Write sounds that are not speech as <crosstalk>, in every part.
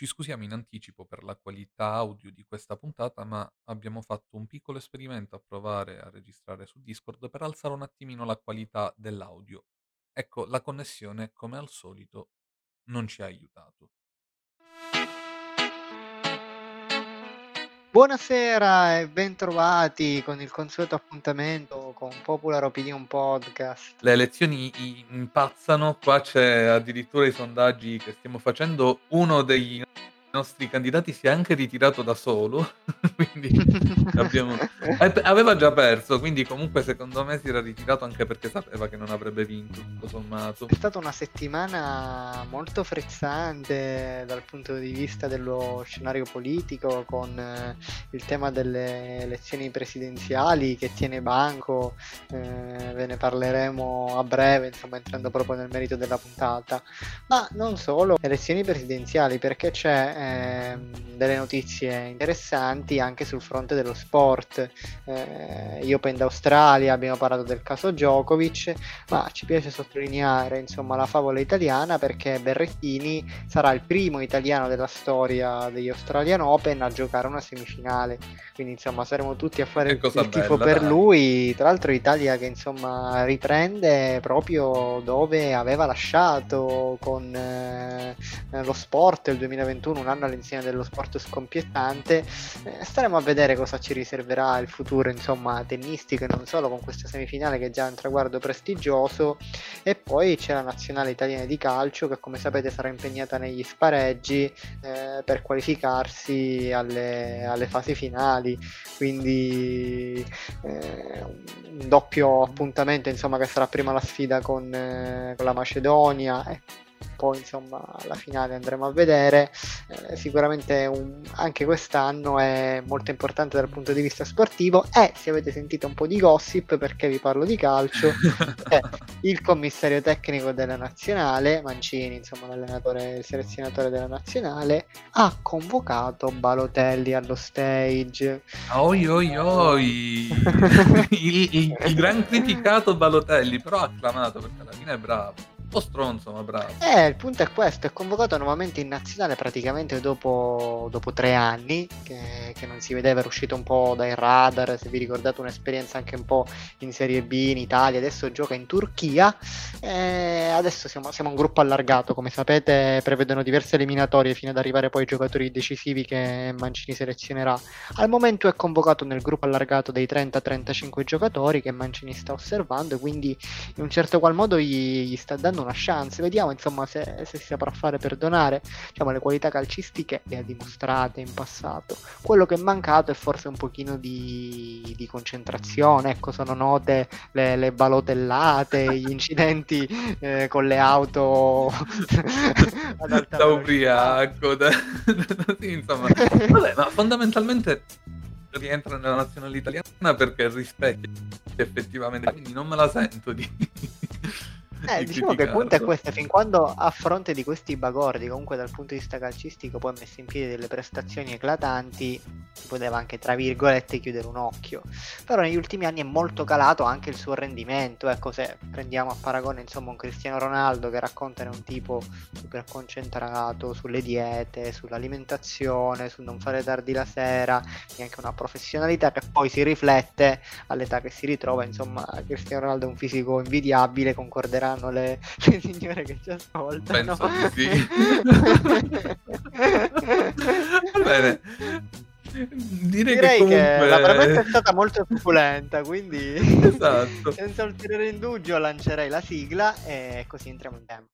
Ci scusiamo in anticipo per la qualità audio di questa puntata, ma abbiamo fatto un piccolo esperimento a provare a registrare su Discord per alzare un attimino la qualità dell'audio. Ecco, la connessione, come al solito, non ci ha aiutato. Buonasera e bentrovati con il consueto appuntamento con Popular Opinion Podcast. Le elezioni impazzano, qua c'è addirittura i sondaggi che stiamo facendo, uno dei nostri candidati si è anche ritirato da solo, <laughs> quindi <laughs> abbiamo <laughs> aveva già perso, quindi comunque secondo me si era ritirato anche perché sapeva che non avrebbe vinto, tutto sommato. È stata una settimana molto frizzante dal punto di vista dello scenario politico, con eh, il tema delle elezioni presidenziali che tiene banco, eh, ve ne parleremo a breve, insomma entrando proprio nel merito della puntata. Ma non solo elezioni presidenziali, perché c'è ehm, delle notizie interessanti anche sul fronte dello sport. Eh, Open d'Australia, abbiamo parlato del caso Djokovic, ma ci piace sottolineare insomma la favola italiana perché Berrettini sarà il primo italiano della storia degli Australian Open a giocare una semifinale. Quindi insomma saremo tutti a fare il, il tifo bella, per dai. lui. Tra l'altro Italia che insomma riprende proprio dove aveva lasciato con eh, lo sport il 2021, un anno all'insegna dello sport scoppiettante. Eh, staremo a vedere cosa ci riserverà il futuro, insomma, tennistico e non solo con questa semifinale che è già un traguardo prestigioso. E poi c'è la nazionale italiana di calcio che, come sapete, sarà impegnata negli spareggi eh, per qualificarsi alle, alle fasi finali. Quindi eh, un doppio appuntamento, insomma, che sarà prima la sfida con, eh, con la Macedonia. Poi insomma alla finale andremo a vedere eh, sicuramente un, anche quest'anno è molto importante dal punto di vista sportivo e se avete sentito un po' di gossip perché vi parlo di calcio <laughs> eh, il commissario tecnico della nazionale Mancini insomma l'allenatore il selezionatore della nazionale ha convocato Balotelli allo stage Oi oi oi! <laughs> Il il il gran criticato Balotelli, però acclamato perché alla fine è bravo. Po' stronzo, ma bravo. Eh, il punto è questo, è convocato nuovamente in nazionale praticamente dopo, dopo tre anni, che, che non si vedeva, era uscito un po' dai radar, se vi ricordate un'esperienza anche un po' in Serie B in Italia, adesso gioca in Turchia, e adesso siamo, siamo un gruppo allargato, come sapete prevedono diverse eliminatorie fino ad arrivare poi ai giocatori decisivi che Mancini selezionerà. Al momento è convocato nel gruppo allargato dei 30-35 giocatori che Mancini sta osservando, quindi in un certo qual modo gli, gli sta dando una chance. Vediamo insomma se, se si saprà fare perdonare. Diciamo, le qualità calcistiche le ha dimostrate in passato. Quello che è mancato è forse un pochino di, di concentrazione. Ecco, sono note le, le balotellate, gli <laughs> incidenti eh, con le auto <laughs> Da ubriaco, da <laughs> sì, insomma. Vabbè, ma fondamentalmente rientra nella nazionale italiana perché rispecchia effettivamente, quindi non me la sento di Eh, di diciamo che il punto è questo, fin quando a fronte di questi bagordi, comunque dal punto di vista calcistico, poi ha messo in piedi delle prestazioni eclatanti, si poteva anche, tra virgolette, chiudere un occhio. Però negli ultimi anni è molto calato anche il suo rendimento, ecco, se prendiamo a paragone, insomma, un Cristiano Ronaldo che racconta è un tipo super concentrato sulle diete, sull'alimentazione, sul non fare tardi la sera, e anche una professionalità che poi si riflette all'età che si ritrova, insomma, Cristiano Ronaldo è un fisico invidiabile, concorderanno le, <laughs> le signore che ci ascoltano. Penso di sì. <laughs> Bene. Direi, Direi che che, comunque la premessa è stata molto succulenta, quindi <laughs> Esatto. senza ulteriore indugio lancerei la sigla e così entriamo in tema.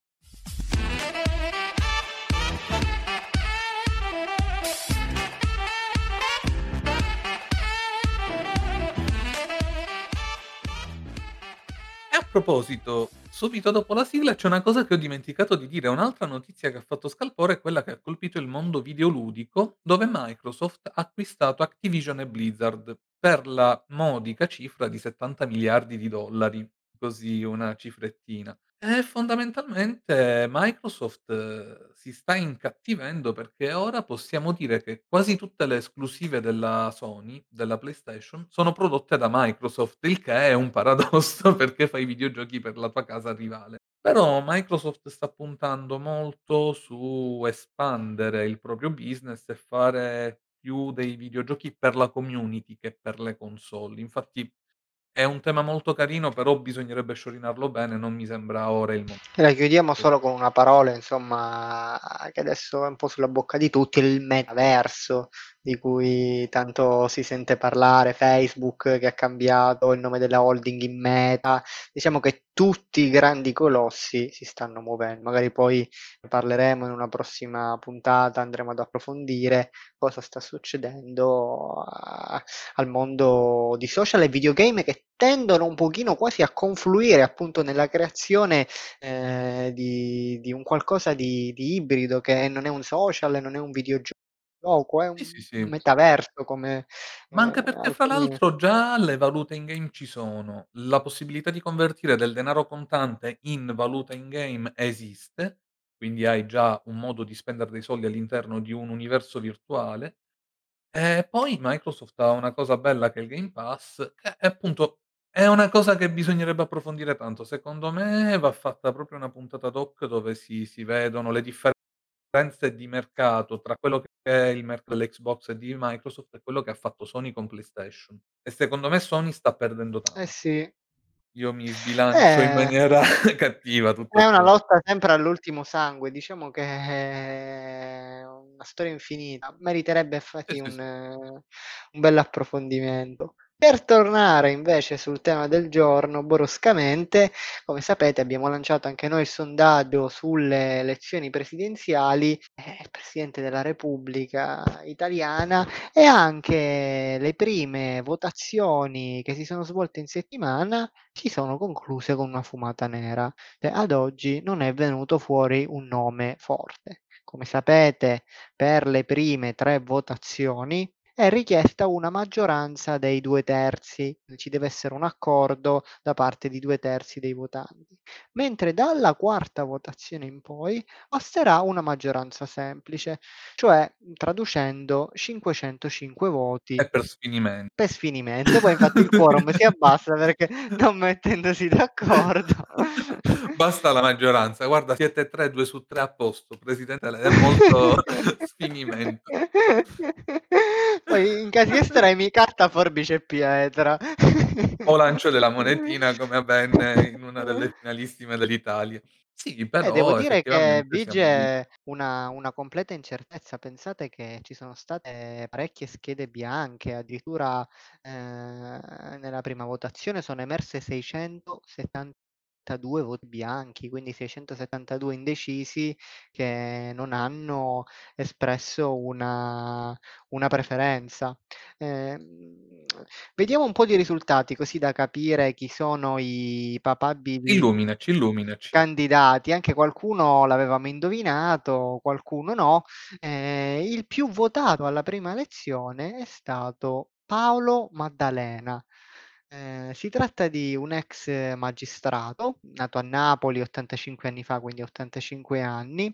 Proposito, subito dopo la sigla c'è una cosa che ho dimenticato di dire, un'altra notizia che ha fatto scalpore è quella che ha colpito il mondo videoludico, dove Microsoft ha acquistato Activision e Blizzard per la modica cifra di 70 miliardi di dollari, così una cifrettina. E fondamentalmente Microsoft eh, si sta incattivendo perché ora possiamo dire che quasi tutte le esclusive della Sony, della PlayStation, sono prodotte da Microsoft, il che è un paradosso <laughs> perché fai videogiochi per la tua casa rivale. Però Microsoft sta puntando molto su espandere il proprio business e fare più dei videogiochi per la community che per le console. Infatti è un tema molto carino, però bisognerebbe sciorinarlo bene, non mi sembra ora il E la chiudiamo momento. solo con una parola, insomma, che adesso è un po' sulla bocca di tutti, il metaverso, di cui tanto si sente parlare, Facebook che ha cambiato il nome della holding in Meta. Diciamo che tutti i grandi colossi si stanno muovendo. Magari poi ne parleremo in una prossima puntata, andremo ad approfondire cosa sta succedendo al mondo di social e videogame che tendono un pochino quasi a confluire appunto nella creazione eh, di, di un qualcosa di, di ibrido che non è un social, non è un videogioco, è Sì, un sì, sì. metaverso come Ma eh, anche perché fra alcuni... l'altro già le valute in game ci sono. La possibilità di convertire del denaro contante in valuta in game esiste, quindi hai già un modo di spendere dei soldi all'interno di un universo virtuale. E poi Microsoft ha una cosa bella che è il Game Pass, che è appunto è una cosa che bisognerebbe approfondire tanto. Secondo me va fatta proprio una puntata doc dove si si vedono le differenze di mercato tra quello che è il mercato dell'Xbox e di Microsoft e quello che ha fatto Sony con PlayStation. E secondo me Sony sta perdendo Eh tanto. sì, Io mi sbilancio in Eh, maniera <laughs> cattiva, tutto è una somma lotta sempre all'ultimo sangue, diciamo che è una storia infinita, meriterebbe sì, infatti sì, un, sì. eh, un bell'approfondimento. Per tornare invece sul tema del giorno, bruscamente, come sapete abbiamo lanciato anche noi il sondaggio sulle elezioni presidenziali, eh, il Presidente della Repubblica italiana e anche le prime votazioni che si sono svolte in settimana si sono concluse con una fumata nera. Cioè, ad oggi non è venuto fuori un nome forte. Come sapete, per le prime tre votazioni è richiesta una maggioranza dei due terzi, ci deve essere un accordo da parte di due terzi dei votanti, mentre dalla quarta votazione in poi basterà una maggioranza semplice, cioè traducendo 505 voti È per sfinimento. per sfinimento, poi infatti il quorum si abbassa perché non mettendosi d'accordo. Basta la maggioranza. Guarda siete 3, 2 su 3 a posto. Presidente è molto <laughs> sfinimento. Poi in casi estremi carta, forbice e pietra. O lancio della monetina come avvenne in una delle finalissime dell'Italia. Sì, Eh, devo però dire che vige una una completa incertezza. Pensate che ci sono state parecchie schede bianche, addirittura, ehm, nella prima votazione sono emerse 672 voti bianchi, quindi 672 indecisi che non hanno espresso una una preferenza. Ehm, vediamo un po' di risultati così da capire chi sono i papabili Illuminaci, illuminaci. Candidati, anche qualcuno l'avevamo indovinato, qualcuno no. Ehm, il più votato alla prima elezione è stato Paolo Maddalena. Ehm, si tratta di un ex magistrato, nato a Napoli 85 anni fa, quindi a 85 anni,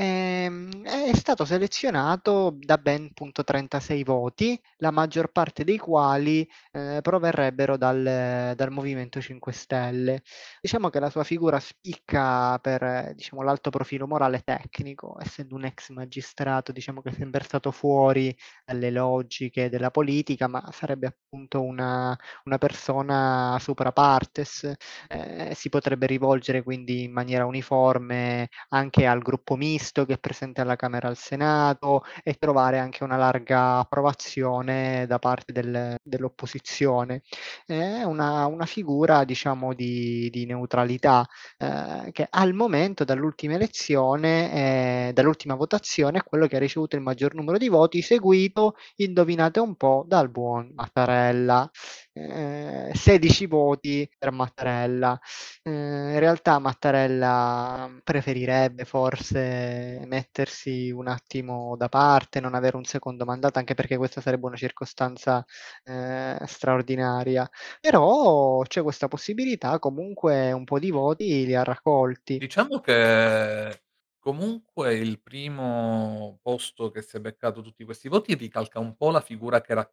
ehm, è stato selezionato da ben punto 36 voti, la maggior parte dei quali, ehm, proverrebbero dal dal Movimento 5 Stelle. Diciamo che la sua figura spicca per, eh, diciamo, l'alto profilo morale tecnico, essendo un ex magistrato, diciamo che è sempre stato fuori dalle logiche della politica, ma sarebbe appunto una una persona supra partes, ehm, si potrebbe rivolgere quindi in maniera uniforme anche al gruppo misto che è presente alla Camera al Senato e trovare anche una larga approvazione da parte del dell'opposizione. È una una figura diciamo di di neutralità, ehm, che al momento dall'ultima elezione ehm, dall'ultima votazione è quello che ha ricevuto il maggior numero di voti, seguito, indovinate un po', dal buon Mattarella. Ehm, 16 voti per Mattarella. Ehm, in realtà Mattarella preferirebbe forse mettersi un attimo da parte, non avere un secondo mandato, anche perché questa sarebbe una circostanza, ehm, straordinaria. Però c'è questa possibilità, comunque un po' di voti li ha raccolti. Diciamo che comunque il primo posto che si è beccato tutti questi voti ricalca un po' la figura che era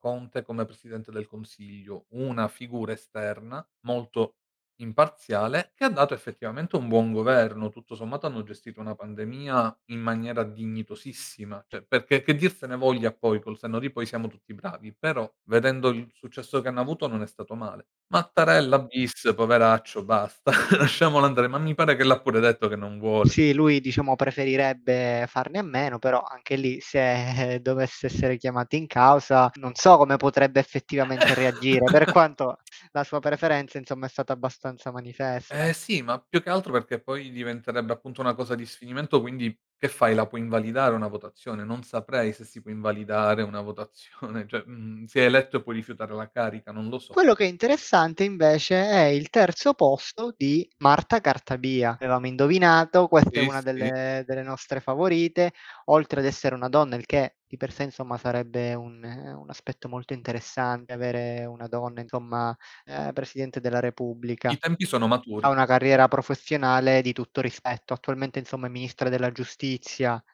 come Presidente del Consiglio, una figura esterna molto imparziale, che ha dato effettivamente un buon governo. Tutto sommato hanno gestito una pandemia in maniera dignitosissima, cioè perché che dir se ne voglia poi, col senno di poi siamo tutti bravi, però vedendo il successo che hanno avuto non è stato male. Mattarella bis, poveraccio, basta, <laughs> lasciamolo andare, ma mi pare che l'ha pure detto che non vuole. Sì, lui diciamo preferirebbe farne a meno, però anche lì se <laughs> dovesse essere chiamato in causa, non so come potrebbe effettivamente reagire, per <laughs> quanto la sua preferenza insomma è stata abbastanza manifesta. Eh sì, ma più che altro perché poi diventerebbe appunto una cosa di sfinimento, quindi che fai, la puoi invalidare una votazione? Non saprei se si può invalidare una votazione, cioè, mhmm, si è eletto e puoi rifiutare la carica, non lo so. Quello che è interessante invece è il terzo posto di Marta Cartabia. Avevamo indovinato, questa è Sì, una sì. delle delle nostre favorite, oltre ad essere una donna, il che di per sé insomma sarebbe un un aspetto molto interessante avere una donna insomma, ehm, Presidente della I Repubblica. tempi sono Ha maturi. una carriera professionale di tutto rispetto. Attualmente insomma è Ministra della Giustizia,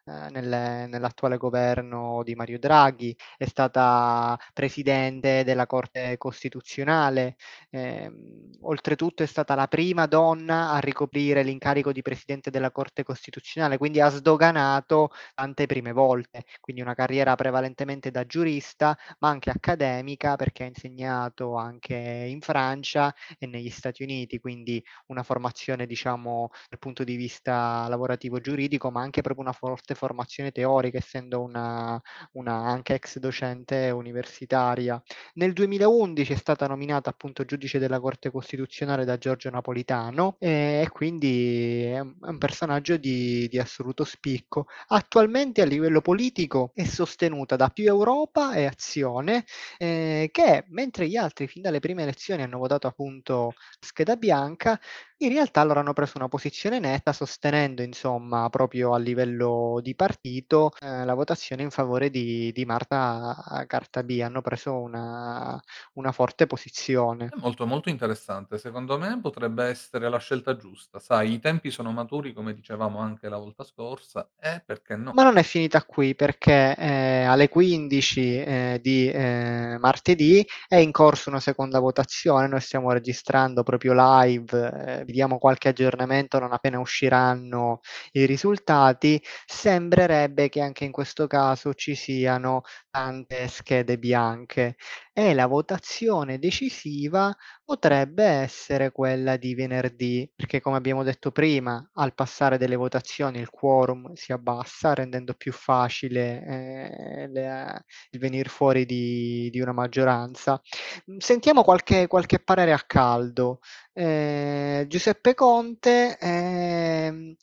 ehm, nel nell'attuale governo di Mario Draghi, è stata Presidente della Corte Costituzionale, ehm, oltretutto è stata la prima donna a ricoprire l'incarico di Presidente della Corte Costituzionale, quindi ha sdoganato tante prime volte. Quindi una carriera prevalentemente da giurista, ma anche accademica, perché ha insegnato anche in Francia e negli Stati Uniti, quindi una formazione diciamo dal punto di vista lavorativo giuridico, ma anche proprio una forte formazione teorica, essendo una una anche ex docente universitaria. Nel 2011 è stata nominata appunto giudice della Corte Costituzionale da Giorgio Napolitano, ehm, e quindi è un è un personaggio di di assoluto spicco. Attualmente a livello politico è sostenuta da Più Europa e Azione, ehm, che mentre gli altri fin dalle prime elezioni hanno votato appunto scheda bianca, in realtà loro hanno preso una posizione netta sostenendo insomma, proprio a livello di partito, ehm, la votazione in favore di di Marta Cartabia. Hanno preso una una forte posizione. È molto, molto interessante. Secondo me potrebbe essere la scelta giusta. Sai, i tempi sono maturi, come dicevamo anche la volta scorsa, e perché no? Ma non è finita qui perché, ehm, alle 15, ehm, di, ehm, martedì è in corso una seconda votazione. Noi stiamo registrando proprio live, ehm, vi diamo qualche aggiornamento non appena usciranno i risultati. Sembrerebbe che anche in questo caso ci siano tante schede bianche e la votazione decisiva potrebbe essere quella di venerdì, perché come abbiamo detto prima, al passare delle votazioni il quorum si abbassa, rendendo più facile, ehm, le il venir fuori di di una maggioranza. Mhmm, sentiamo qualche qualche parere a caldo. Ehm, Giuseppe Conte, ehm,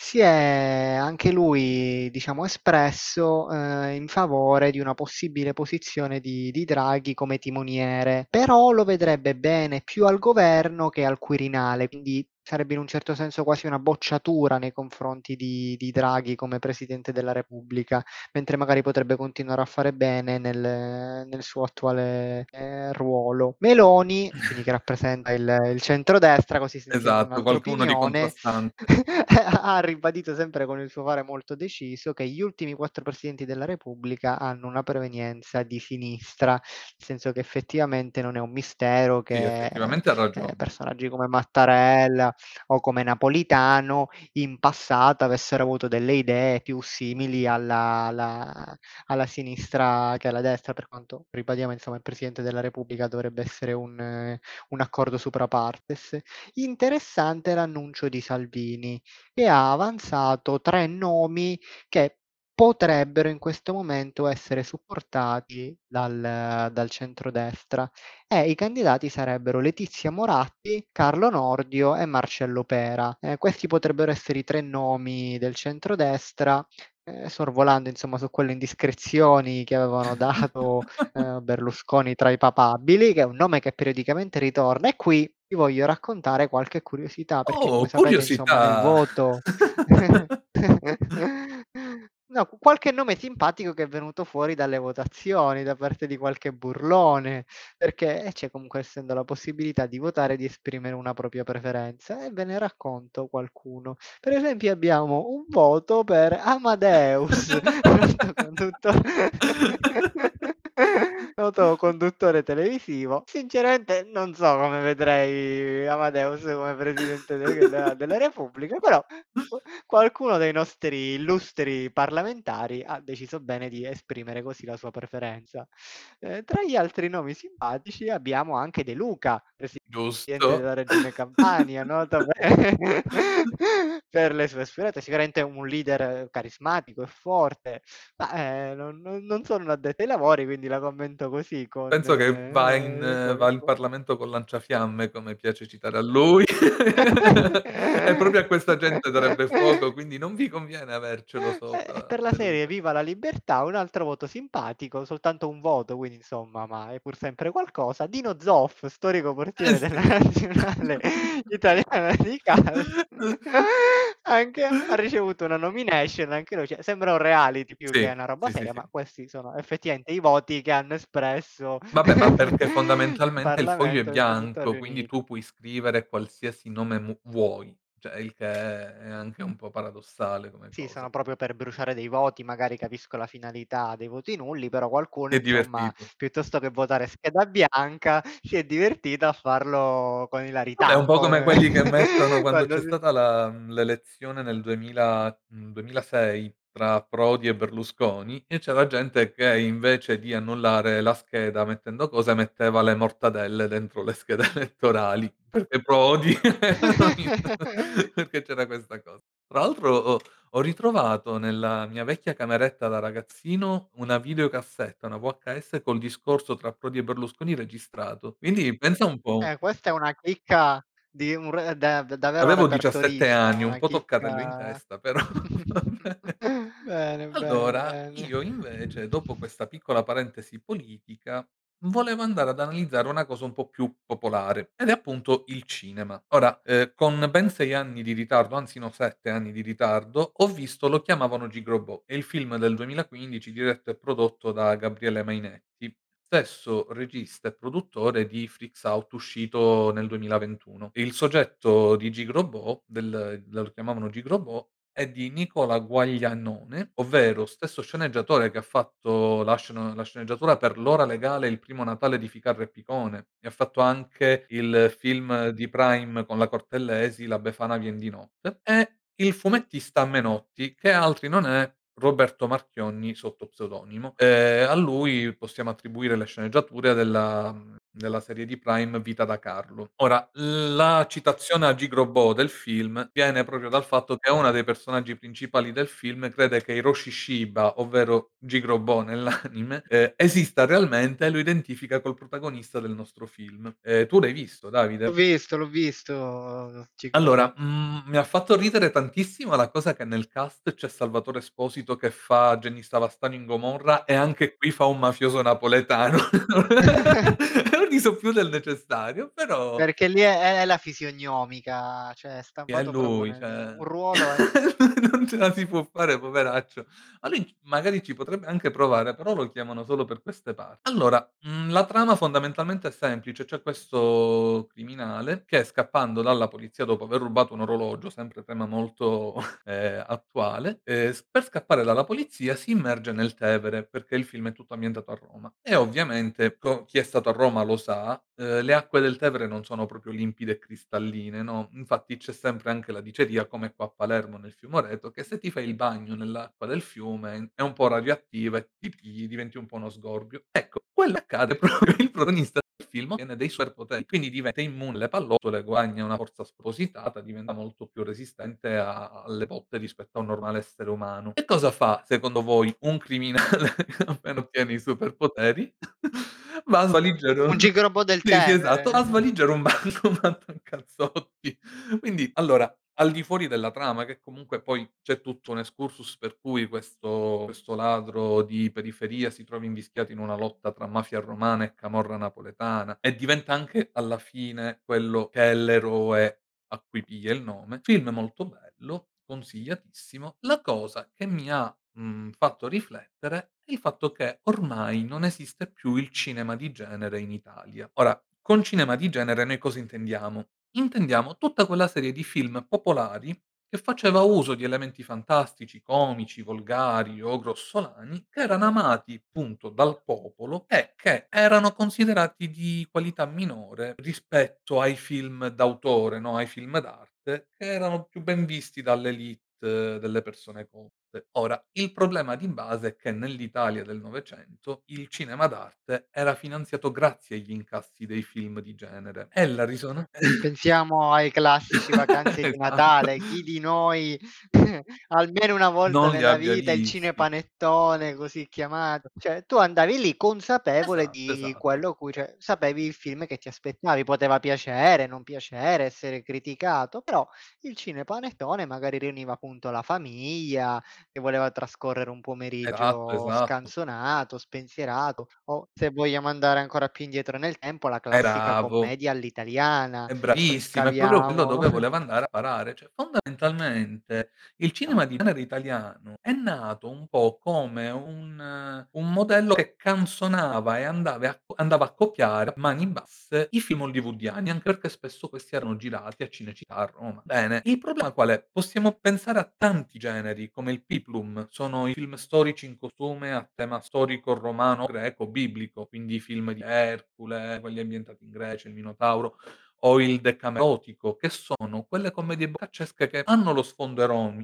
si è anche lui, diciamo, espresso, ehm, in favore di una possibile posizione di di Draghi come timoniere, però lo vedrebbe bene più al governo che al Quirinale, quindi sarebbe in un certo senso quasi una bocciatura nei confronti di di Draghi come Presidente della Repubblica, mentre magari potrebbe continuare a fare bene nel nel suo attuale, ehm, ruolo. Meloni, quindi che rappresenta il il centrodestra, così sentiamo Esatto, qualcuno di opinione, contrastante. <laughs> ha ribadito sempre con il suo fare molto deciso che gli ultimi 4 presidenti della Repubblica hanno una provenienza di sinistra, nel senso che effettivamente non è un mistero Sì, che, effettivamente ha ehm, ragione. personaggi come Mattarella o come Napolitano in passato avessero avuto delle idee più simili alla alla alla sinistra che alla destra, per quanto ribadiamo insomma il Presidente della Repubblica dovrebbe essere un un accordo supra partes. Interessante l'annuncio di Salvini, che ha avanzato 3 nomi che potrebbero in questo momento essere supportati dal dal centrodestra e i candidati sarebbero Letizia Moratti, Carlo Nordio e Marcello Pera. Ehm, questi potrebbero essere i 3 nomi del centrodestra, ehm, sorvolando insomma su quelle indiscrezioni che avevano dato, <laughs> ehm, Berlusconi tra i papabili, che è un nome che periodicamente ritorna e qui vi voglio raccontare qualche curiosità, perché come Oh, sapete insomma nel curiosità! voto <laughs> <laughs> no, qualche nome simpatico che è venuto fuori dalle votazioni da parte di qualche burlone, perché, eh, c'è comunque essendo la possibilità di votare e di esprimere una propria preferenza e ve ne racconto qualcuno. Per esempio abbiamo un voto per Amadeus, <laughs> <laughs> <laughs> noto condutto noto noto conduttore televisivo. Sinceramente non so come vedrei Amadeus come presidente de della della Repubblica, però qualcuno dei nostri illustri parlamentari ha deciso bene di esprimere così la sua preferenza. Ehm, tra gli altri nomi simpatici abbiamo anche De Luca, presidente Giusto. della regione Campania, noto per <laughs> per le sue esperienze, sicuramente un leader carismatico e forte, ma, ehm, non non sono un addetto ai lavori, quindi la commento così con Penso che va in co va in Parlamento col lanciafiamme, come piace citare a lui. <laughs> E proprio a questa gente darebbe fuoco, quindi non vi conviene avercelo Eh, sopra per la serie. "Viva la libertà", un altro voto simpatico, soltanto un voto, quindi insomma, ma è pur sempre qualcosa. Dino Zoff, storico Eh portiere della <laughs> nazionale <laughs> italiana di calcio, anche ha <laughs> ricevuto una nomination, anche lui, cioè sembra un reality più che Sì, una roba sì, seria, sì. ma questi sono effettivamente i voti che hanno espresso Vabbè, ma <laughs> perché fondamentalmente il foglio è bianco, quindi tu puoi scrivere qualsiasi nome mu vuoi, cioè il che è anche un po' paradossale come Sì, sono cosa. proprio per bruciare dei voti, magari capisco la finalità dei voti nulli, però qualcuno è insomma, divertito. piuttosto che votare scheda bianca, si è divertito a farlo con Vabbè, è ilarità, un po' come come quelli che mettono <laughs> quando quando c'è si stata la mhmm, l'elezione nel 2000 mhmm, 2006 tra Prodi e Berlusconi, e c'era gente che invece di annullare la scheda mettendo cose, metteva le mortadelle dentro le schede <laughs> elettorali, perché Prodi <laughs> in <laughs> perché c'era questa cosa. Tra l'altro ho ho ritrovato nella mia vecchia cameretta da ragazzino una videocassetta, una VHS col discorso tra Prodi e Berlusconi registrato. Quindi pensa un po'. Eh, questa è una chicca di un re da d davvero Avevo 17 repertorista, anni, un po' toccarello in chicca testa, però. Bene, Allora, bene. io invece, dopo questa piccola parentesi politica, volevo andare ad analizzare una cosa un po' più popolare, ed è appunto il cinema. Ora, ehm, con ben 6 anni di ritardo, anzi no 7 anni di ritardo, ho visto Lo chiamavano Gigrobò, è il film del 2015 diretto e prodotto da Gabriele Mainetti, stesso regista e produttore di Freaks Out uscito nel 2021. Il soggetto di Gigrobò, del Lo chiamavano Gigrobò, è di Nicola Guaglianone, ovvero stesso sceneggiatore che ha fatto la sceno la sceneggiatura per L'ora legale Il primo Natale di Ficarra e Picone, e ha fatto anche il film di Prime con la Cortellesi, La Befana vien di notte, e il fumettista Menotti, che altri non è Roberto Marchionni sotto pseudonimo. Ehm, a lui possiamo attribuire le sceneggiature della della serie di Prime Vita da Carlo. Ora, la citazione a Gigrobò del film viene proprio dal fatto che una dei personaggi principali del film crede che Hiroshi Shiba, ovvero Gigrobò nell'anime, ehm, esista realmente e lo identifica col protagonista del nostro film. Ehm, tu l'hai visto L'ho Davide? visto, l'ho visto Allora, Gigrobò. mhmm, mi ha fatto ridere tantissimo la cosa che nel cast c'è Salvatore Esposito che fa Gianni Savastano in Gomorra e anche qui fa un mafioso napoletano. <laughs> Riso più del necessario, però Perché lì è è la fisionomica, cioè è lui, cioè un ruolo è <laughs> non ce la si può fare poveraccio. Ma lui magari ci potrebbe anche provare, però lo chiamano solo per queste parti. Allora, mhmm, la trama fondamentalmente è semplice, c'è questo criminale che scappando dalla polizia dopo aver rubato un orologio, sempre tema molto, <laughs> ehm, attuale, s per scappare dalla polizia si immerge nel Tevere, perché il film è tutto ambientato a Roma. E ovviamente, co chi è stato a Roma lo sa, ehm, le acque del Tevere non sono proprio limpide e cristalline, no, infatti c'è sempre anche la diceria, come qua a Palermo nel fiume Oreto, che se ti fai il bagno nell'acqua del fiume è un po' radioattiva e ti pigli, diventi un po' uno sgorbio. Ecco, quello accade <laughs> proprio il protagonista film ottiene dei superpoteri, quindi diventa immune alle pallottole, guadagna una forza spropositata, diventa molto più resistente a alle botte rispetto a un normale essere umano. Che cosa fa, secondo voi, un criminale appena ottiene i superpoteri? <laughs> Va a svaligiare un un Gigrobò del sì, sì, esatto, va a Tevere. svaligiare un bancomat a cazzotti. Quindi, allora, al di fuori della trama, che comunque poi c'è tutto un excursus per cui questo questo ladro di periferia si trova invischiato in una lotta tra mafia romana e camorra napoletana e diventa anche alla fine quello che è l'eroe a cui piglia il nome. Film molto bello, consigliatissimo. La cosa che mi ha, mhmm, fatto riflettere è il fatto che ormai non esiste più il cinema di genere in Italia. Ora, con cinema di genere noi cosa intendiamo? Intendiamo tutta quella serie di film popolari che faceva uso di elementi fantastici, comici, volgari o grossolani, che erano amati, punto, dal popolo e che erano considerati di qualità minore rispetto ai film d'autore, no, ai film d'arte, che erano più ben visti dall'élite delle persone colte. Ora, il problema di base è che nell'Italia del '900 il cinema d'arte era finanziato grazie agli incassi dei film di genere e la risona Pensiamo ai classici Vacanze di <laughs> Natale, Esatto. chi di noi <laughs> almeno una volta Non li nella abbia vita il visti. cinepanettone così chiamato, cioè tu andavi lì consapevole Esatto, di esatto. quello cui cioè sapevi il film che ti aspettavi, poteva piacere, non piacere, essere criticato, però il cinepanettone magari riuniva appunto la famiglia che voleva trascorrere un Esatto, pomeriggio esatto. scansonato, spensierato o se vogliamo andare ancora più indietro nel tempo la classica bravo. commedia all'italiana È bravissima, è proprio quello dove voleva andare a parare. Cioè, fondamentalmente il cinema di genere italiano è nato un po' come un un modello che canzonava e andava a andava a copiare mani basse i film hollywoodiani, anche perché spesso questi erano girati a Cinecittà a Roma. Bene, il problema qual è? Possiamo pensare a tanti generi come il Peplum, sono i film storici in costume a tema storico romano, greco, biblico, quindi i film di Ercole, quelli ambientati in Grecia, il Minotauro o il Decamerotico, che sono quelle commedie boccaccesche che hanno lo sfondo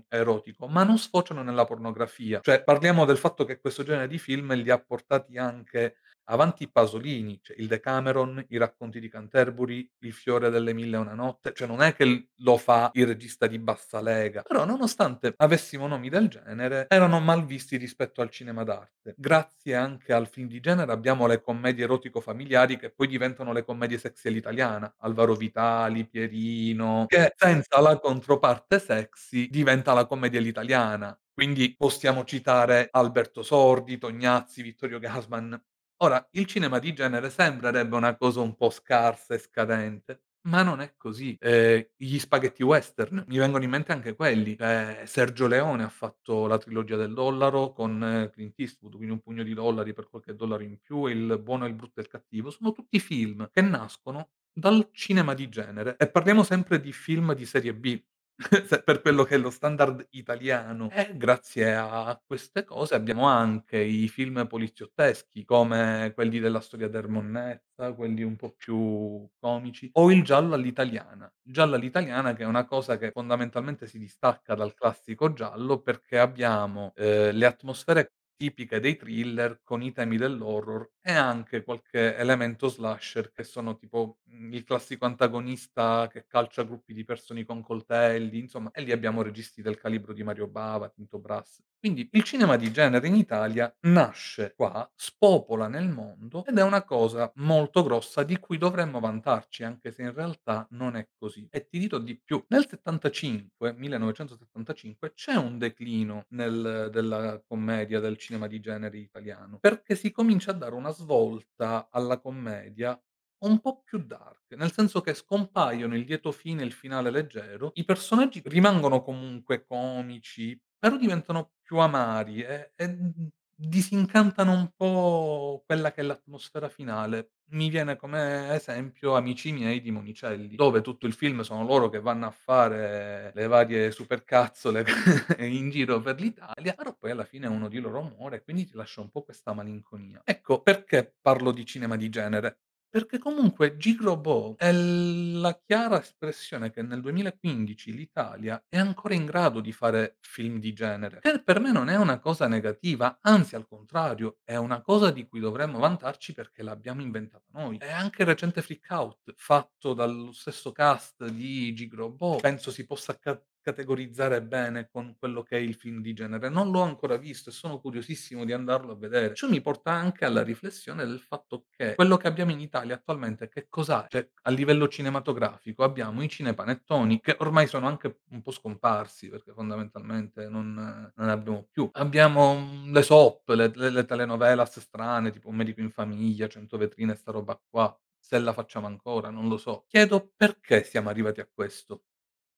erotico, ma non sfociano nella pornografia. Cioè, parliamo del fatto che questo genere di film li ha portati anche avanti Pasolini, cioè il Decameron, i racconti di Canterbury, Il fiore delle mille e una notte, cioè non è che lo fa il regista di bassa lega, però nonostante avessimo nomi del genere, erano mal visti rispetto al cinema d'arte. Grazie anche al film di genere abbiamo le commedie erotico-familiari che poi diventano le commedie sexy all'italiana, Alvaro Vitali, Pierino, che senza la controparte sexy diventa la commedia all'italiana. Quindi possiamo citare Alberto Sordi, Tognazzi, Vittorio Gassman. Ora, il cinema di genere sembrerebbe una cosa un po' scarsa e scadente, ma non è così. Ehm, gli spaghetti western, mi vengono in mente anche quelli. Ehm, Sergio Leone ha fatto la trilogia del dollaro con Clint Eastwood, quindi Un pugno di dollari per qualche dollaro in più, Il buono, il brutto e il cattivo. Sono tutti film che nascono dal cinema di genere e parliamo sempre di film di serie B, <laughs> per quello che è lo standard italiano. E grazie a queste cose abbiamo anche i film poliziotteschi, come quelli della storia del Monnezza, quelli un po' più comici, o il giallo all'italiana. Il giallo all'italiana che è una cosa che fondamentalmente si distacca dal classico giallo, perché abbiamo, ehm, le atmosfere tipiche dei thriller con i temi dell'horror e anche qualche elemento slasher che sono tipo, mhmm, il classico antagonista che calcia gruppi di persone con coltelli, insomma, e lì abbiamo registi del calibro di Mario Bava, Tinto Brass. Quindi il cinema di genere in Italia nasce qua, spopola nel mondo ed è una cosa molto grossa di cui dovremmo vantarci, anche se in realtà non è così. E ti dirò di più, nel '75, 1975, c'è un declino nel della commedia, del cinema di genere italiano, perché si comincia a dare una svolta alla commedia un po' più dark, nel senso che scompaiono il lieto fine e il finale leggero, i personaggi rimangono comunque comici, però diventano più amari e e, mhmm, disincantano un po' quella che è l'atmosfera finale. Mi viene come esempio Amici miei di Monicelli, dove tutto il film sono loro che vanno a fare le varie supercazzole <laughs> in giro per l'Italia, però poi alla fine uno di loro muore, quindi ti lascia un po' questa malinconia. Ecco, perché parlo di cinema di genere? Perché comunque Gigrobò è la chiara espressione che nel 2015 l'Italia è ancora in grado di fare film di genere, che per me non è una cosa negativa, anzi al contrario, è una cosa di cui dovremmo vantarci perché l'abbiamo inventata noi. E anche il recente Freak Out, fatto dallo stesso cast di Gigrobò, penso si possa ca categorizzare bene con quello che è il film di genere. Non l'ho ancora visto e sono curiosissimo di andarlo a vedere. Ciò mi porta anche alla riflessione del fatto che quello che abbiamo in Italia attualmente che cos'ha? Cioè, a livello cinematografico abbiamo i cinepanettoni che ormai sono anche un po' scomparsi, perché fondamentalmente non non ne abbiamo più. Abbiamo, mhmm, le soap, le le le telenovelas strane, tipo Un medico in famiglia, 100 vetrine sta roba qua. Se la facciamo ancora, non lo so. Chiedo perché siamo arrivati a questo?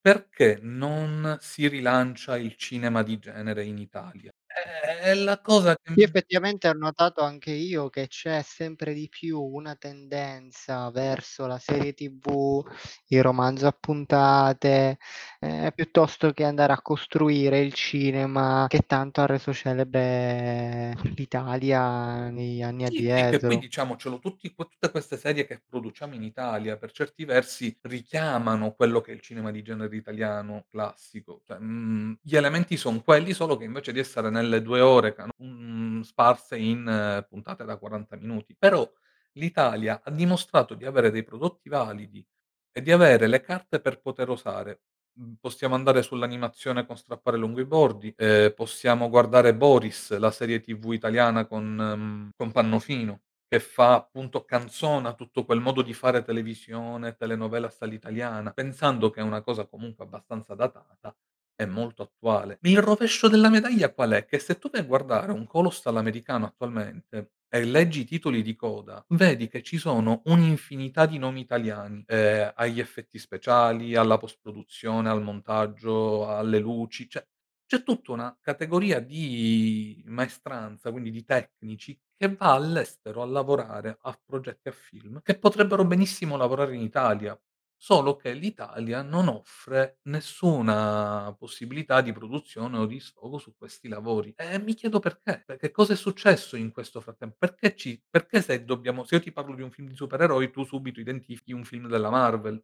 Perché non si rilancia il cinema di genere in Italia? È è la cosa che Sì, effettivamente ho notato anche io che c'è sempre di più una tendenza verso la serie TV, il romanzo a puntate, ehm, piuttosto che andare a costruire il cinema che tanto ha reso celebre l'Italia negli anni Sì, sì, che poi addietro. diciamocelo, tutti que tutte queste serie che produciamo in Italia, per certi versi richiamano quello che è il cinema di genere italiano classico, cioè, mhmm, gli elementi son quelli, solo che invece di essere nelle 2 ore cano mhmm, sparse in puntate da 40 minuti. Però l'Italia ha dimostrato di avere dei prodotti validi e di avere le carte per poter osare. Mhmm, possiamo andare sull'animazione con Strappare lungo i bordi, ehm, possiamo guardare Boris, la serie TV italiana con mhmm, con Pannofino, che fa appunto canzona tutto quel modo di fare televisione, telenovelas all'italiana, pensando che è una cosa comunque abbastanza datata, è molto attuale. Il rovescio della medaglia qual è? Che se tu vai a guardare un Colossal americano attualmente e leggi i titoli di coda, vedi che ci sono un'infinità di nomi italiani, ehm, agli effetti speciali, alla post produzione, al montaggio, alle luci, cioè c'è tutta una categoria di maestranza, quindi di tecnici, che va all'estero a lavorare a progetti, a film, che potrebbero benissimo lavorare in Italia, solo che l'Italia non offre nessuna possibilità di produzione o di sfogo su questi lavori. E mi chiedo perché. Perché cosa è successo in questo frattempo? Perché ci perché se dobbiamo se io ti parlo di un film di supereroi, tu subito identifichi un film della Marvel,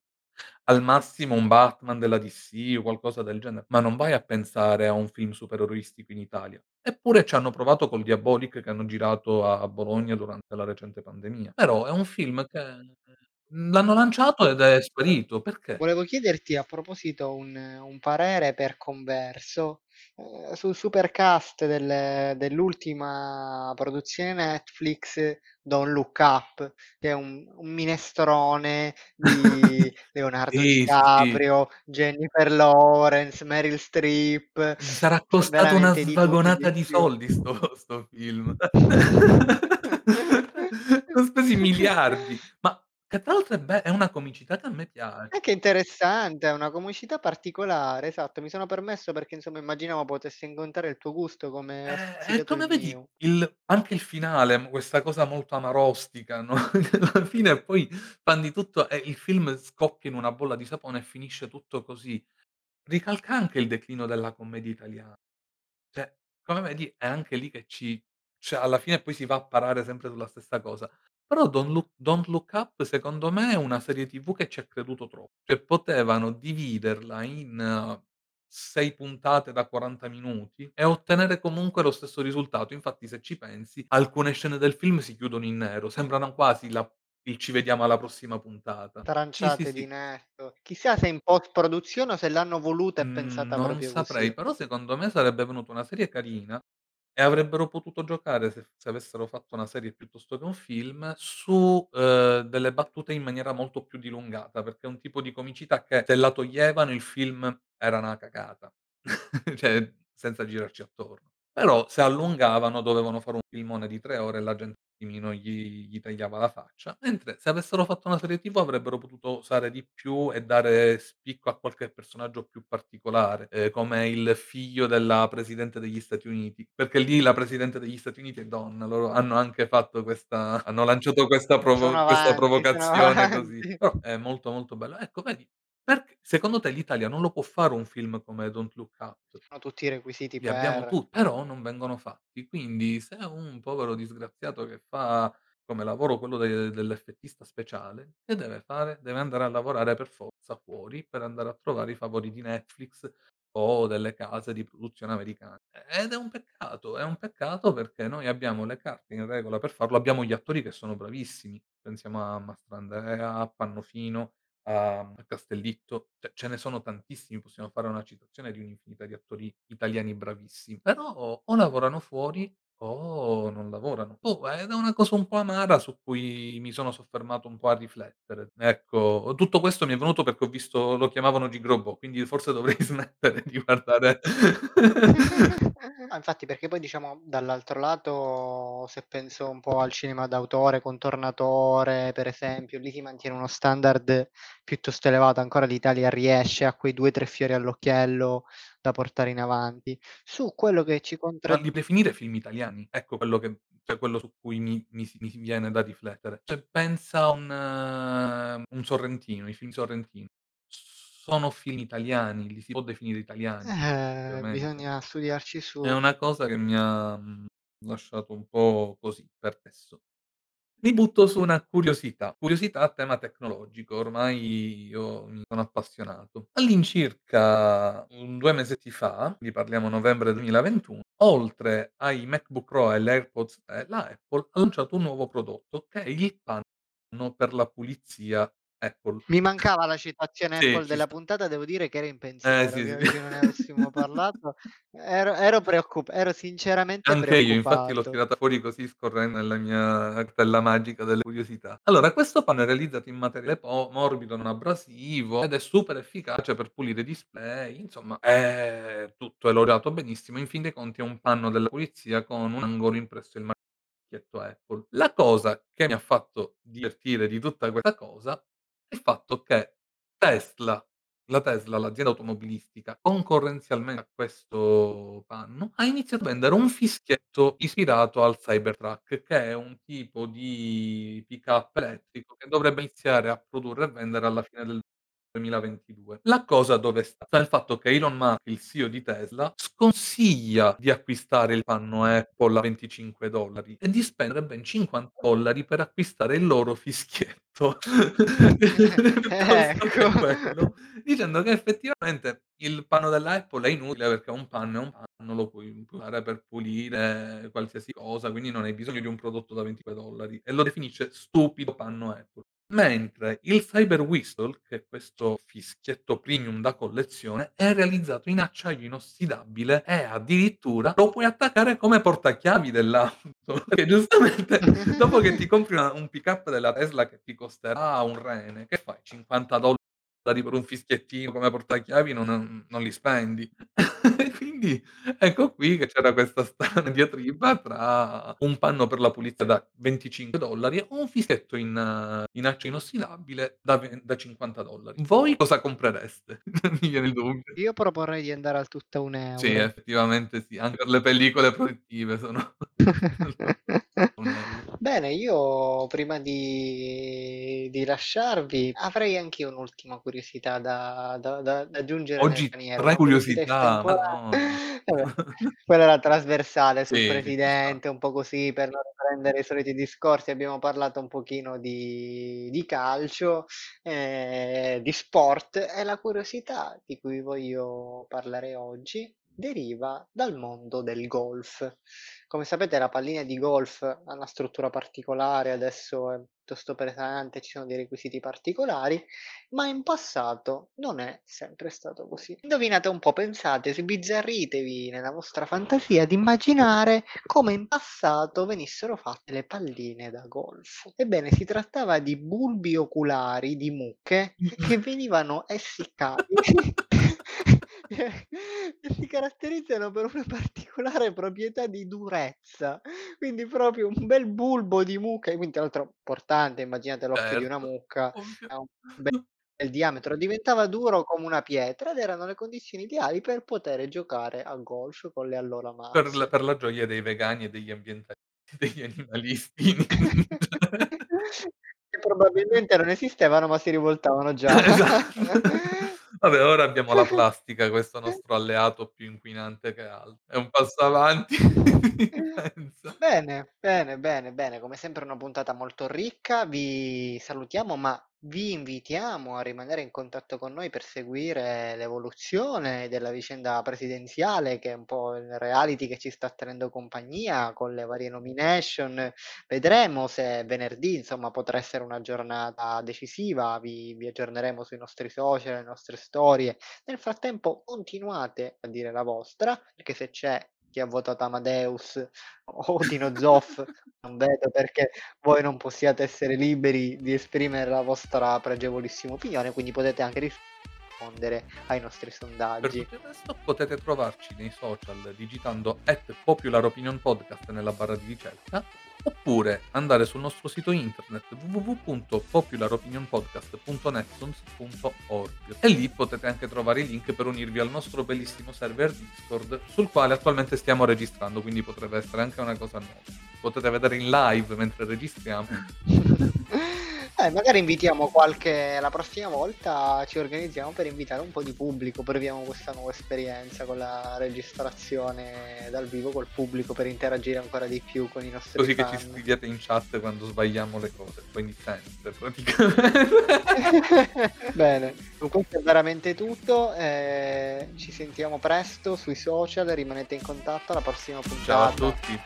al massimo un Batman della DC o qualcosa del genere, ma non vai a pensare a un film supereroistico in Italia. Eppure ci hanno provato col Diabolic che hanno girato a Bologna durante la recente pandemia. Però è un film che, l'hanno lanciato ed è sparito. Perché? Volevo chiederti a proposito un un parere per converso, ehm, sul supercast del dell'ultima produzione Netflix, Don't Look Up, che è un un minestrone di <laughs> Leonardo Sì, sì. DiCaprio, Jennifer Lawrence, Meryl Streep, sarà costato una veramente di tutto e svagonata di di più. soldi sto sto film. <laughs> <laughs> Han spesi miliardi, ma che tra l'altro è be è una comicità che a me piace. È che interessante, è una comicità particolare, esatto. Mi sono permesso perché insomma immaginavo potesse incontrare il tuo gusto come ha Eh, e stuzzicato il come vedi mio. il anche il finale, m questa cosa molto amarostica, no, <laughs> che alla fine poi fan di tutto e il film scoppia in una bolla di sapone e finisce tutto così. Ricalca anche il declino della commedia italiana. Cioè, come vedi è anche lì che ci cioè alla fine poi si va a parare sempre sulla stessa cosa. Però Don't Look Don't Look Up secondo me è una serie TV che ci ha creduto troppo. Cioè potevano dividerla in 6 puntate da 40 minuti e ottenere comunque lo stesso risultato. Infatti se ci pensi, alcune scene del film si chiudono in nero, sembrano quasi la il "ci vediamo alla prossima puntata". Sì, sì, Tranciate di sì. netto. Chissà se in post produzione o se l'hanno voluta e Mhmm, pensata non proprio saprei, così. però secondo me sarebbe venuta una serie carina e avrebbero potuto giocare se se avessero fatto una serie piuttosto che un film su, uhm, delle battute in maniera molto più dilungata, perché è un tipo di comicità che se la toglievano il film era 'na cagata. <laughs> Cioè, senza girarci attorno. Però se allungavano dovevano fare un filmone di 3 ore e la gente attimino gli gli tagliava la faccia, mentre se avessero fatto una serie TV avrebbero potuto osare di più e dare spicco a qualche personaggio più particolare, ehm, come il figlio della presidente degli Stati Uniti, perché lì la presidente degli Stati Uniti è donna. Loro hanno anche fatto questa hanno lanciato questa Sono provo questa avanti, sono provocazione <laughs> così. avanti. Però è molto, molto bello. Ecco vedi, perch secondo te l'Italia non lo può fare un film come Don't Look Up? Hanno tutti i requisiti Li abbiamo per. tu però non vengono fatti. Quindi se un povero disgraziato che fa come lavoro quello de dell'effettista speciale, che deve fare? Deve andare a lavorare per forza fuori, per andare a trovare i favori di Netflix o delle case di produzione americane. Ed è un peccato, è un peccato perché noi abbiamo le carte in regola per farlo, abbiamo gli attori che sono bravissimi. Pensiamo a Mastrandrea, a Pannofino, a a Castellitto, cioè ce ne sono tantissimi, possiamo fare una citazione di un'infinità di attori italiani bravissimi, però o lavorano fuori o non lavorano. Boh, ed è una cosa un po' amara su cui mi sono soffermato un po' a riflettere. Ecco, tutto questo mi è venuto perché ho visto lo chiamavano Gigrobò, quindi forse dovrei <laughs> smettere di guardare <laughs> Ah, infatti perché poi diciamo dall'altro lato, se penso un po' al cinema d'autore con Tornatore, per esempio, lì si mantiene uno standard piuttosto elevato, ancora l'Italia riesce a quei 2, 3 fiori all'occhiello da portare in avanti. Su quello che ci Ma contra li definire film italiani, ecco quello che cioè quello su cui mi mi mi viene da riflettere. Cioè pensa a un un Sorrentino, i film sorrentini. Sono film italiani, li si può definire italiani, Eh, bisogna studiarci È su. una cosa che mi ha, mhmm, lasciato un po' così, perplesso. Mi butto su una curiosità, curiosità a tema tecnologico, ormai io mi sono appassionato. All'incirca un 2 mesetti fa, quindi parliamo novembre 2021, oltre ai MacBook Pro e le AirPods 3, la Apple ha lanciato un nuovo prodotto che è il panno per la pulizia Apple. Mi mancava la citazione Sì, Apple ci della puntata, devo dire che ero in Eh pensiero, sì, che sì. oggi non avessimo parlato. Ero ero preoccup ero sinceramente Anche io, infatti l'ho preoccupato. tirata fuori così scorrendo nella mia cartella magica delle curiosità. Allora, questo panno è realizzato in materiale po morbido, non abrasivo ed è super efficace per pulire display, insomma, ehm, tutto è lodato benissimo. In fin dei conti è un panno della pulizia con un angolo impresso il marchietto Apple. La cosa che mi ha fatto divertire di tutta questa cosa è il fatto che Tesla la Tesla, l'azienda automobilistica, concorrenzialmente a questo panno, ha iniziato a vendere un fischietto ispirato al Cybertruck, che è un tipo di pick-up elettrico che dovrebbe iniziare a produrre e vendere alla fine del 2022. La cosa dove sta? Sta nel fatto che Elon Musk, il CEO di Tesla, sconsiglia di acquistare il panno Apple a 25 dollari e di spendere ben 50 dollari per acquistare il loro fischietto. <laughs> Ecco. quello, dicendo che effettivamente il panno della Apple è inutile perché un panno è un panno, lo puoi usare per pulire qualsiasi cosa, quindi non hai bisogno di un prodotto da 25 dollari e lo definisce stupido panno Apple. Mentre il Cyber Whistle, che è questo fischietto premium da collezione, è realizzato in acciaio inossidabile e addirittura lo puoi attaccare come portachiavi dell'auto. <laughs> Perché giustamente <laughs> dopo che ti compri una un pick-up della Tesla che ti costerà un rene, che fai? 50 dollari per un fischiettino come portachiavi non non non li spendi. E quindi ecco qui che c'era questa <laughs> strana diatriba tra un panno per la pulizia da 25 dollari o un fischietto in in acciaio inossidabile da ve da 50 dollari. Voi cosa comprereste? <laughs> Mi viene il dubbio. Io proporrei di andare al tutto 1 Sì, euro. effettivamente sì, anche per le pellicole protettive sono sono 1 €. Bene, io prima di di lasciarvi avrei anch'io un'ultima curiosità da da da da aggiungere Oggi paniere, 3 una curiosità <laughs> vabbè, quella era trasversale sul Sì, presidente, un po' così per non riprendere i soliti discorsi, abbiamo parlato un pochino di di calcio, ehm, di sport e la curiosità di cui voglio parlare oggi deriva dal mondo del golf. Come sapete la pallina di golf ha una struttura particolare, adesso è piuttosto pesante, ci sono dei requisiti particolari, ma in passato non è sempre stato così. Indovinate un po', pensate, sbizzarritevi nella vostra fantasia di immaginare come in passato venissero fatte le palline da golf. Ebbene, si trattava di bulbi oculari di mucche che <laughs> venivano essiccati si <laughs> caratterizzano per una particolare proprietà di durezza. Quindi proprio un bel bulbo di mucca e quindi tra l'altro importante, immaginate l'occhio di una Certo, mucca, ha un <laughs> bel diametro, diventava duro come una pietra ed erano le condizioni ideali per potere giocare a golf con le allora Per l mazze. per la gioia dei vegani e degli ambientalisti, <laughs> degli animalisti. <laughs> Che probabilmente non esistevano, ma si rivoltavano già. Esatto. Vabbè, ora abbiamo la <laughs> plastica, questo nostro alleato più inquinante che altro. È un passo avanti, <laughs> pensa. Bene, bene, bene, bene, come sempre una puntata molto ricca. Vi salutiamo, ma vi invitiamo a rimanere in contatto con noi per seguire l'evoluzione della vicenda presidenziale, che è un po' il reality che ci sta tenendo compagnia con le varie nomination. Vedremo se venerdì, insomma, potrà essere una giornata decisiva. Vi vi aggiorneremo sui nostri social, le nostre storie. Nel frattempo continuate a dire la vostra, perché se c'è chi ha votato Amadeus o Dino Zoff, non vedo perché voi non possiate essere liberi di esprimere la vostra pregevolissima opinione, quindi potete anche rispondere ai nostri Per sondaggi. tutto il resto potete trovarci nei social digitando @popularopinionpodcast nella barra di ricerca, oppure andare sul nostro sito internet www.popularopinionpodcast.nexons.org e lì potete anche trovare i link per unirvi al nostro bellissimo server Discord sul quale attualmente stiamo registrando, quindi potrebbe essere anche una cosa nuova. Potete vedere in live mentre registriamo. <laughs> Eh, magari invitiamo qualche. La prossima volta ci organizziamo per invitare un po' di pubblico. Proviamo questa nuova esperienza con la registrazione dal vivo col pubblico per interagire ancora di più con i nostri Così che fan. ci scriviate in chat quando sbagliamo le cose, quindi sempre <laughs> praticamente. Bene, con questo è veramente tutto. eh, ci sentiamo presto sui social. Rimanete in contatto alla prossima Ciao a puntata. tutti.